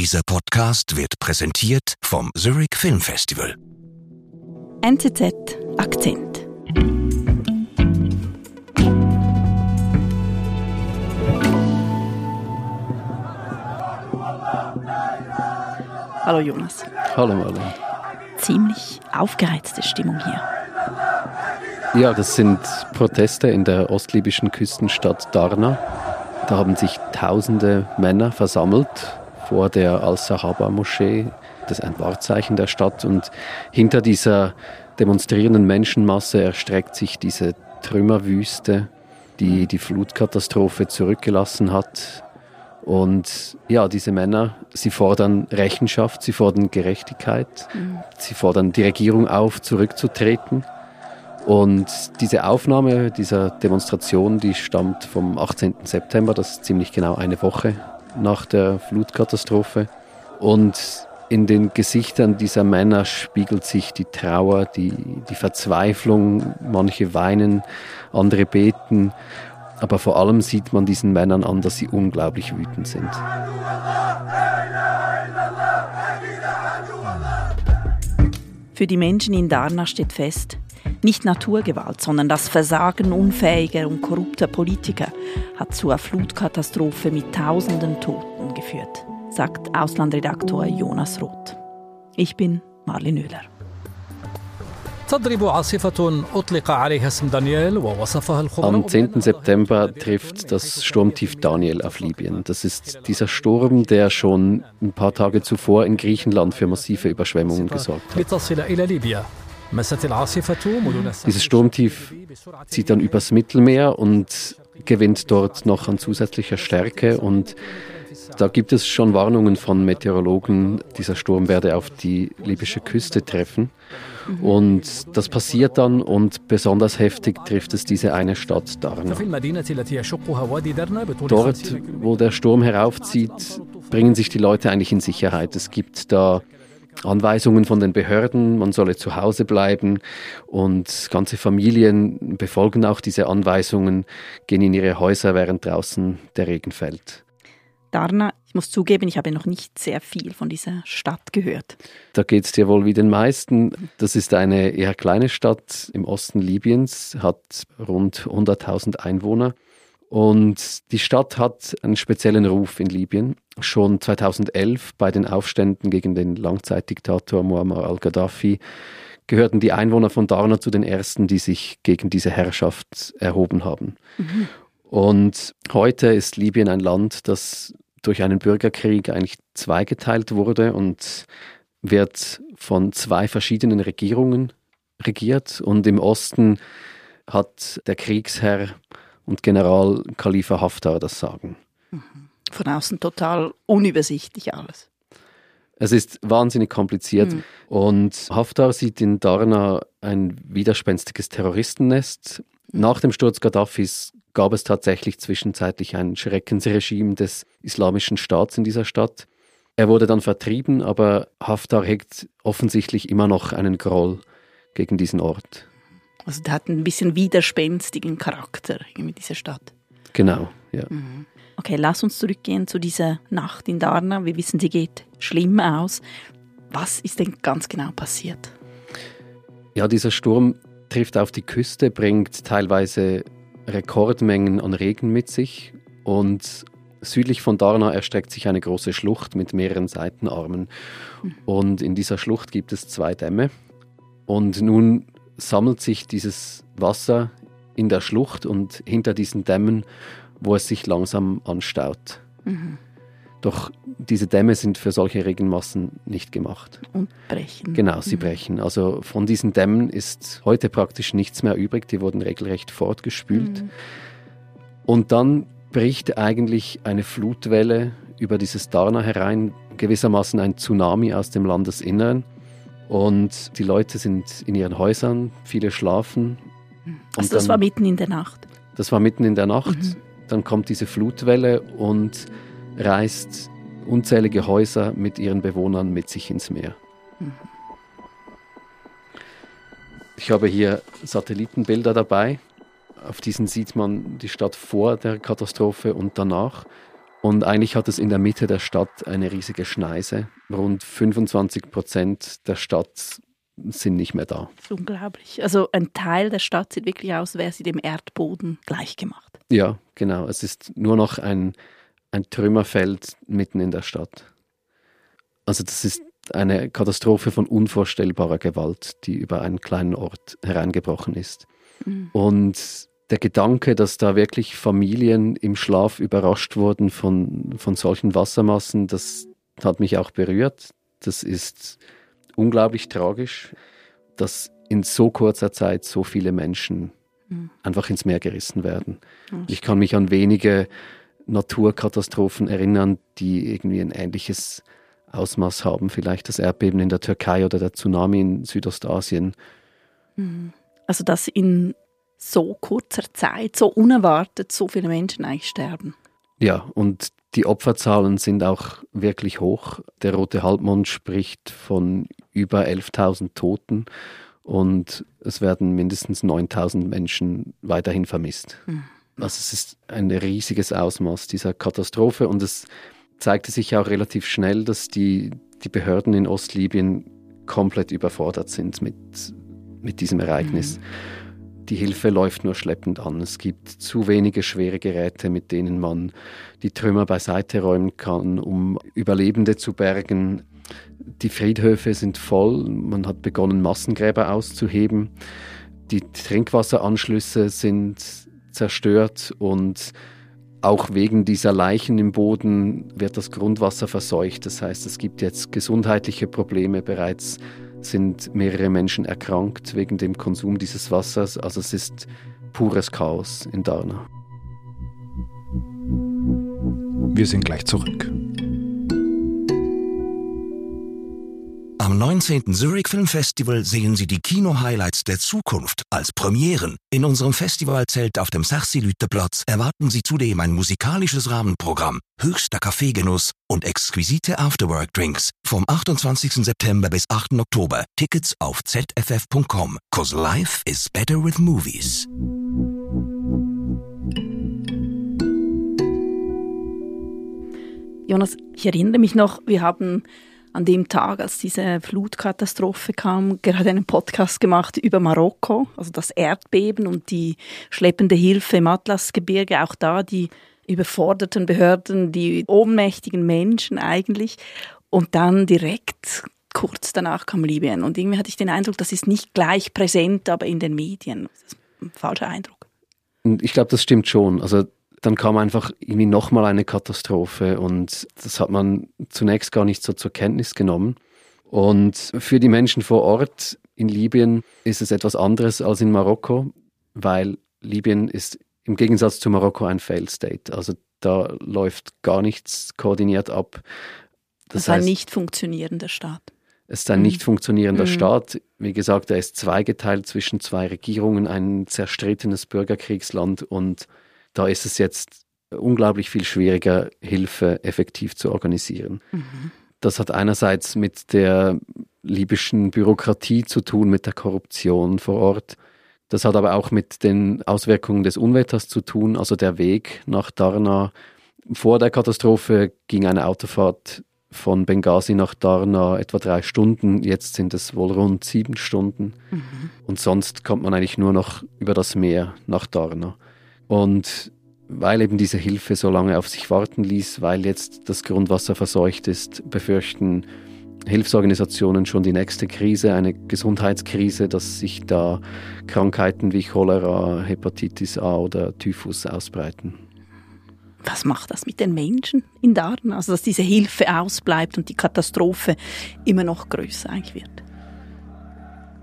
Dieser Podcast wird präsentiert vom Zurich Film Festival. NZZ Akzent. Hallo Jonas. Hallo Marlon. Ziemlich aufgereizte Stimmung hier. Ja, das sind Proteste in der ostlibyschen Küstenstadt Darna. Da haben sich tausende Männer versammelt vor der Al-Sahaba-Moschee. Das ist ein Wahrzeichen der Stadt. Und hinter dieser demonstrierenden Menschenmasse erstreckt sich diese Trümmerwüste, die die Flutkatastrophe zurückgelassen hat. Und ja, diese Männer, sie fordern Rechenschaft, sie fordern Gerechtigkeit, mhm. sie fordern die Regierung auf, zurückzutreten. Und diese Aufnahme dieser Demonstration, die stammt vom 18. September, das ist ziemlich genau eine Woche nach der Flutkatastrophe. Und in den Gesichtern dieser Männer spiegelt sich die Trauer, die, die Verzweiflung. Manche weinen, andere beten. Aber vor allem sieht man diesen Männern an, dass sie unglaublich wütend sind. Für die Menschen in Darna steht fest, nicht Naturgewalt, sondern das Versagen unfähiger und korrupter Politiker hat zur Flutkatastrophe mit tausenden Toten geführt, sagt Auslandredaktor Jonas Roth. Ich bin Marlin Oehler. Am 10. September trifft das Sturmtief Daniel auf Libyen. Das ist dieser Sturm, der schon ein paar Tage zuvor in Griechenland für massive Überschwemmungen gesorgt hat. Dieses Sturmtief zieht dann übers Mittelmeer und gewinnt dort noch an zusätzlicher Stärke und da gibt es schon Warnungen von Meteorologen, dieser Sturm werde auf die libysche Küste treffen. Und das passiert dann und besonders heftig trifft es diese eine Stadt Darna. Dort, wo der Sturm heraufzieht, bringen sich die Leute eigentlich in Sicherheit. Es gibt da Anweisungen von den Behörden, man solle zu Hause bleiben und ganze Familien befolgen auch diese Anweisungen, gehen in ihre Häuser, während draußen der Regen fällt. Darna, ich muss zugeben, ich habe noch nicht sehr viel von dieser Stadt gehört. Da geht es dir wohl wie den meisten. Das ist eine eher kleine Stadt im Osten Libyens, hat rund 100.000 Einwohner. Und die Stadt hat einen speziellen Ruf in Libyen. Schon 2011 bei den Aufständen gegen den Langzeitdiktator Muammar al-Gaddafi gehörten die Einwohner von Darna zu den ersten, die sich gegen diese Herrschaft erhoben haben. Mhm. Und heute ist Libyen ein Land, das durch einen Bürgerkrieg eigentlich zweigeteilt wurde und wird von zwei verschiedenen Regierungen regiert. Und im Osten hat der Kriegsherr und General Khalifa Haftar das sagen. Mhm. Von außen total unübersichtlich alles. Es ist wahnsinnig kompliziert mhm. und Haftar sieht in Darna ein widerspenstiges Terroristennest. Mhm. Nach dem Sturz Gaddafis gab es tatsächlich zwischenzeitlich ein Schreckensregime des islamischen Staats in dieser Stadt. Er wurde dann vertrieben, aber Haftar hegt offensichtlich immer noch einen Groll gegen diesen Ort. Also der hat ein bisschen widerspenstigen Charakter mit dieser Stadt. Genau, ja. Mhm. Okay, lass uns zurückgehen zu dieser Nacht in Darna. Wir wissen, sie geht schlimm aus. Was ist denn ganz genau passiert? Ja, dieser Sturm trifft auf die Küste, bringt teilweise Rekordmengen an Regen mit sich und südlich von Darna erstreckt sich eine große Schlucht mit mehreren Seitenarmen. Mhm. Und in dieser Schlucht gibt es zwei Dämme. Und nun sammelt sich dieses Wasser in der Schlucht und hinter diesen Dämmen, wo es sich langsam anstaut. Mhm. Doch diese Dämme sind für solche Regenmassen nicht gemacht. Und brechen. Genau, sie mhm. brechen. Also von diesen Dämmen ist heute praktisch nichts mehr übrig. Die wurden regelrecht fortgespült. Mhm. Und dann bricht eigentlich eine Flutwelle über dieses Darna herein, gewissermaßen ein Tsunami aus dem Landesinneren. Und die Leute sind in ihren Häusern, viele schlafen. Also das dann, war mitten in der Nacht? Das war mitten in der Nacht. Mhm. Dann kommt diese Flutwelle und reißt unzählige Häuser mit ihren Bewohnern mit sich ins Meer. Mhm. Ich habe hier Satellitenbilder dabei. Auf diesen sieht man die Stadt vor der Katastrophe und danach. Und eigentlich hat es in der Mitte der Stadt eine riesige Schneise. Rund 25 Prozent der Stadt sind nicht mehr da. Das ist unglaublich. Also ein Teil der Stadt sieht wirklich aus, wäre sie dem Erdboden gleichgemacht. Ja, genau. Es ist nur noch ein, ein Trümmerfeld mitten in der Stadt. Also das ist eine Katastrophe von unvorstellbarer Gewalt, die über einen kleinen Ort hereingebrochen ist. Mhm. Und der Gedanke, dass da wirklich Familien im Schlaf überrascht wurden von, von solchen Wassermassen, das hat mich auch berührt. Das ist unglaublich tragisch, dass in so kurzer Zeit so viele Menschen mhm. einfach ins Meer gerissen werden. Mhm. Ich kann mich an wenige Naturkatastrophen erinnern, die irgendwie ein ähnliches Ausmaß haben. Vielleicht das Erdbeben in der Türkei oder der Tsunami in Südostasien. Mhm. Also dass in so kurzer Zeit, so unerwartet, so viele Menschen eigentlich sterben. Ja, und die Opferzahlen sind auch wirklich hoch. Der Rote Halbmond spricht von über 11.000 Toten und es werden mindestens 9.000 Menschen weiterhin vermisst. Mhm. Also es ist ein riesiges Ausmaß dieser Katastrophe und es zeigte sich auch relativ schnell, dass die, die Behörden in Ostlibyen komplett überfordert sind mit, mit diesem Ereignis. Mhm. Die Hilfe läuft nur schleppend an. Es gibt zu wenige schwere Geräte, mit denen man die Trümmer beiseite räumen kann, um Überlebende zu bergen. Die Friedhöfe sind voll. Man hat begonnen, Massengräber auszuheben. Die Trinkwasseranschlüsse sind zerstört und auch wegen dieser Leichen im Boden wird das Grundwasser verseucht. Das heißt, es gibt jetzt gesundheitliche Probleme bereits sind mehrere Menschen erkrankt wegen dem Konsum dieses Wassers. Also es ist pures Chaos in Darna. Wir sind gleich zurück. Am 19. Zurich Film Festival sehen Sie die Kino-Highlights der Zukunft als Premieren. In unserem Festivalzelt auf dem Sarsi-Lütterplatz erwarten Sie zudem ein musikalisches Rahmenprogramm, höchster Kaffeegenuss und exquisite Afterwork-Drinks vom 28. September bis 8. Oktober. Tickets auf zff.com. Cause life is better with movies. Jonas, ich erinnere mich noch, wir haben an dem Tag, als diese Flutkatastrophe kam, gerade einen Podcast gemacht über Marokko, also das Erdbeben und die schleppende Hilfe im Atlasgebirge, auch da die überforderten Behörden, die ohnmächtigen Menschen eigentlich. Und dann direkt kurz danach kam Libyen. Und irgendwie hatte ich den Eindruck, das ist nicht gleich präsent, aber in den Medien. Das ist ein falscher Eindruck. Ich glaube, das stimmt schon. Also dann kam einfach irgendwie nochmal eine Katastrophe und das hat man zunächst gar nicht so zur Kenntnis genommen. Und für die Menschen vor Ort in Libyen ist es etwas anderes als in Marokko, weil Libyen ist im Gegensatz zu Marokko ein Failed State. Also da läuft gar nichts koordiniert ab. Das, das ist ein nicht funktionierender Staat. Es ist ein mhm. nicht funktionierender mhm. Staat. Wie gesagt, er ist zweigeteilt zwischen zwei Regierungen, ein zerstrittenes Bürgerkriegsland und da ist es jetzt unglaublich viel schwieriger, Hilfe effektiv zu organisieren. Mhm. Das hat einerseits mit der libyschen Bürokratie zu tun, mit der Korruption vor Ort. Das hat aber auch mit den Auswirkungen des Unwetters zu tun. Also der Weg nach Darna. Vor der Katastrophe ging eine Autofahrt von Benghazi nach Darna etwa drei Stunden. Jetzt sind es wohl rund sieben Stunden. Mhm. Und sonst kommt man eigentlich nur noch über das Meer nach Darna. Und weil eben diese Hilfe so lange auf sich warten ließ, weil jetzt das Grundwasser verseucht ist, befürchten Hilfsorganisationen schon die nächste Krise, eine Gesundheitskrise, dass sich da Krankheiten wie Cholera, Hepatitis A oder Typhus ausbreiten. Was macht das mit den Menschen in Darden? Also, dass diese Hilfe ausbleibt und die Katastrophe immer noch größer eigentlich wird?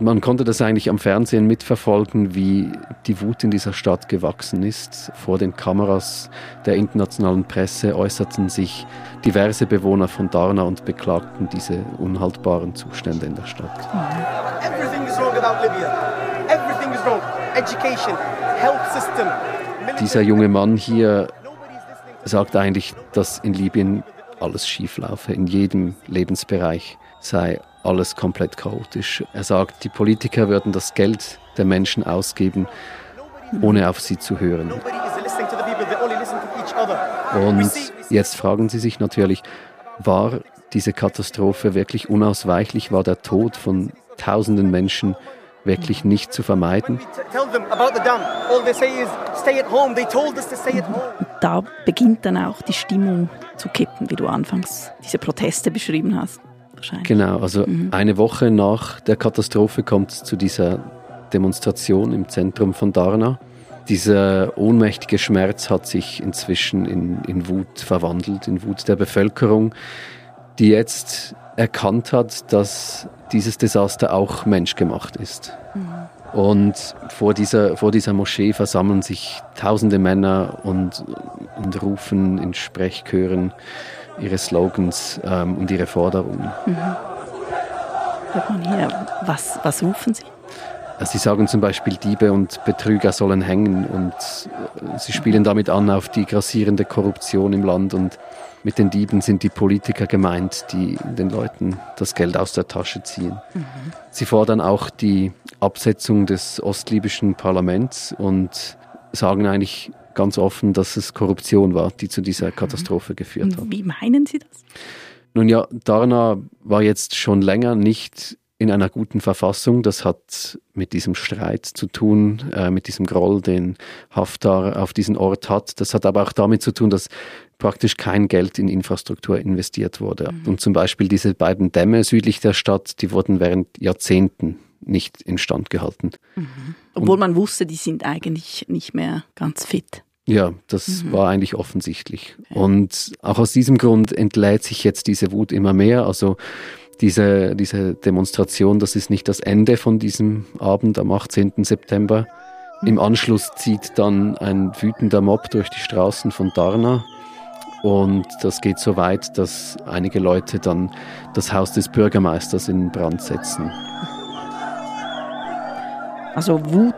Man konnte das eigentlich am Fernsehen mitverfolgen, wie die Wut in dieser Stadt gewachsen ist. Vor den Kameras der internationalen Presse äußerten sich diverse Bewohner von Darna und beklagten diese unhaltbaren Zustände in der Stadt. Everything is wrong about Libya. Everything is wrong. Education, health system. Dieser junge Mann hier sagt eigentlich, dass in Libyen alles schief laufe, in jedem Lebensbereich sei alles komplett chaotisch. Er sagt, die Politiker würden das Geld der Menschen ausgeben, ohne auf sie zu hören. Und Jetzt fragen Sie sich natürlich, war diese Katastrophe wirklich unausweichlich? War der Tod von tausenden Menschen wirklich nicht zu vermeiden? Da beginnt dann auch die Stimmung zu kippen, wie du anfangs diese Proteste beschrieben hast. Genau, also mhm. eine Woche nach der Katastrophe kommt es zu dieser Demonstration im Zentrum von Darna. Dieser ohnmächtige Schmerz hat sich inzwischen in, in Wut verwandelt, in Wut der Bevölkerung, die jetzt erkannt hat, dass dieses Desaster auch menschgemacht ist. Mhm. Und vor dieser, vor dieser Moschee versammeln sich tausende Männer und, und rufen in Sprechchören ihre Slogans ähm, und ihre Forderungen. Mhm. Hört man hier, was, was rufen sie? Sie sagen zum Beispiel, Diebe und Betrüger sollen hängen und äh, sie spielen damit an auf die grassierende Korruption im Land und mit den Dieben sind die Politiker gemeint, die den Leuten das Geld aus der Tasche ziehen. Mhm. Sie fordern auch die Absetzung des ostlibyschen Parlaments und sagen eigentlich ganz offen, dass es Korruption war, die zu dieser Katastrophe geführt hat. Wie meinen Sie das? Nun ja, Darna war jetzt schon länger nicht in einer guten Verfassung. Das hat mit diesem Streit zu tun, äh, mit diesem Groll, den Haftar auf diesen Ort hat. Das hat aber auch damit zu tun, dass praktisch kein Geld in Infrastruktur investiert wurde. Mhm. Und zum Beispiel diese beiden Dämme südlich der Stadt, die wurden während Jahrzehnten nicht instand gehalten. Mhm. Obwohl Und, man wusste, die sind eigentlich nicht mehr ganz fit. Ja, das mhm. war eigentlich offensichtlich. Und auch aus diesem Grund entlädt sich jetzt diese Wut immer mehr. Also diese, diese Demonstration, das ist nicht das Ende von diesem Abend am 18. September. Im Anschluss zieht dann ein wütender Mob durch die Straßen von Darna. Und das geht so weit, dass einige Leute dann das Haus des Bürgermeisters in Brand setzen. Also Wut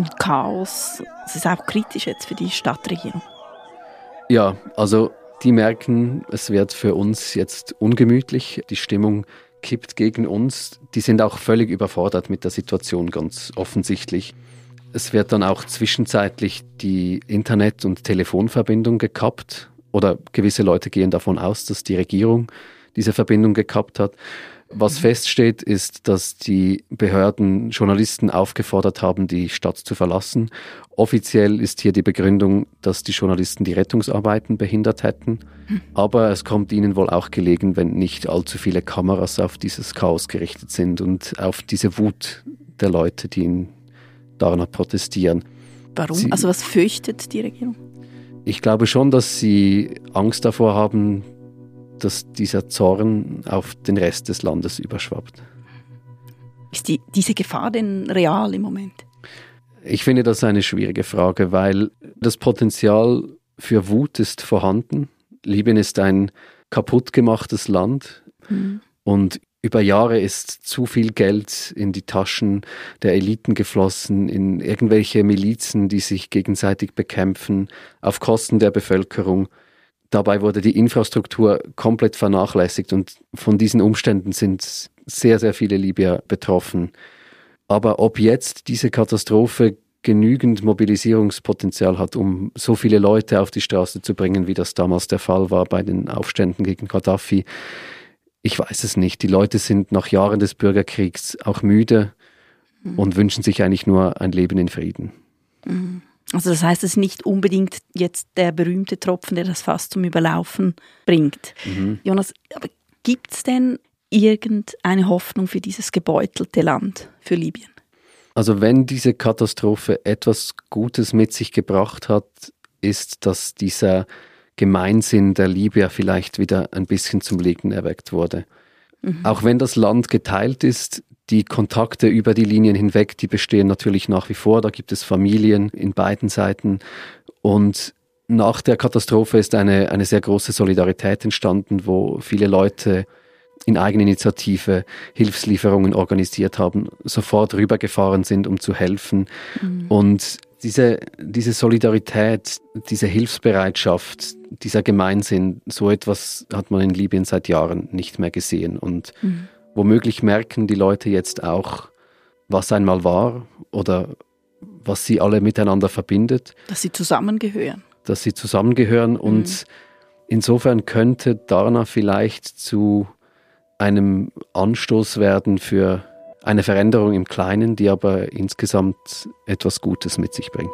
und Chaos, das ist auch kritisch jetzt für die Stadtregierung. Ja, also die merken, es wird für uns jetzt ungemütlich, die Stimmung kippt gegen uns. Die sind auch völlig überfordert mit der Situation, ganz offensichtlich. Es wird dann auch zwischenzeitlich die Internet- und Telefonverbindung gekappt oder gewisse Leute gehen davon aus, dass die Regierung diese Verbindung gekappt hat. Was feststeht, ist, dass die Behörden Journalisten aufgefordert haben, die Stadt zu verlassen. Offiziell ist hier die Begründung, dass die Journalisten die Rettungsarbeiten behindert hätten. Aber es kommt ihnen wohl auch gelegen, wenn nicht allzu viele Kameras auf dieses Chaos gerichtet sind und auf diese Wut der Leute, die in Darna protestieren. Warum? Sie, also was fürchtet die Regierung? Ich glaube schon, dass sie Angst davor haben, dass dieser Zorn auf den Rest des Landes überschwappt. Ist die, diese Gefahr denn real im Moment? Ich finde das eine schwierige Frage, weil das Potenzial für Wut ist vorhanden. Libyen ist ein kaputtgemachtes Land mhm. und über Jahre ist zu viel Geld in die Taschen der Eliten geflossen, in irgendwelche Milizen, die sich gegenseitig bekämpfen, auf Kosten der Bevölkerung. Dabei wurde die Infrastruktur komplett vernachlässigt und von diesen Umständen sind sehr, sehr viele Libyer betroffen. Aber ob jetzt diese Katastrophe genügend Mobilisierungspotenzial hat, um so viele Leute auf die Straße zu bringen, wie das damals der Fall war bei den Aufständen gegen Gaddafi, ich weiß es nicht. Die Leute sind nach Jahren des Bürgerkriegs auch müde mhm. und wünschen sich eigentlich nur ein Leben in Frieden. Mhm. Also das heißt, es ist nicht unbedingt jetzt der berühmte Tropfen, der das Fass zum Überlaufen bringt. Mhm. Jonas, aber gibt es denn irgendeine Hoffnung für dieses gebeutelte Land, für Libyen? Also wenn diese Katastrophe etwas Gutes mit sich gebracht hat, ist, dass dieser Gemeinsinn der Libyer vielleicht wieder ein bisschen zum Leben erweckt wurde. Mhm. Auch wenn das Land geteilt ist, die Kontakte über die Linien hinweg, die bestehen natürlich nach wie vor. Da gibt es Familien in beiden Seiten. Und nach der Katastrophe ist eine, eine sehr große Solidarität entstanden, wo viele Leute in Eigeninitiative Hilfslieferungen organisiert haben, sofort rübergefahren sind, um zu helfen. Mhm. Und diese, diese Solidarität, diese Hilfsbereitschaft, dieser Gemeinsinn, so etwas hat man in Libyen seit Jahren nicht mehr gesehen. Und mhm. Womöglich merken die Leute jetzt auch, was einmal war oder was sie alle miteinander verbindet. Dass sie zusammengehören. Dass sie zusammengehören mhm. und Insofern könnte Darna vielleicht zu einem Anstoß werden für eine Veränderung im Kleinen, die aber insgesamt etwas Gutes mit sich bringt.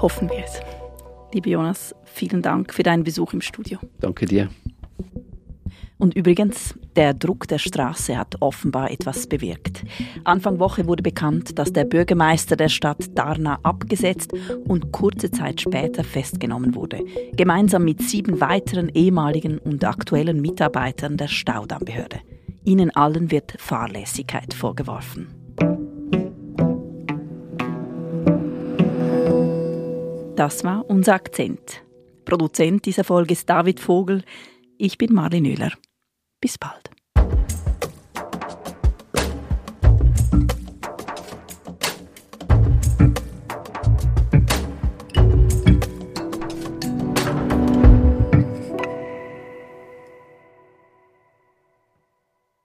Hoffen wir es. Liebe Jonas, vielen Dank für deinen Besuch im Studio. Danke dir. Und übrigens, der Druck der Straße hat offenbar etwas bewirkt. Anfang Woche wurde bekannt, dass der Bürgermeister der Stadt Darna abgesetzt und kurze Zeit später festgenommen wurde, gemeinsam mit sieben weiteren ehemaligen und aktuellen Mitarbeitern der Staudammbehörde. Ihnen allen wird Fahrlässigkeit vorgeworfen. Das war unser Akzent. Produzent dieser Folge ist David Vogel. Ich bin Marlin Oehler. Bis bald.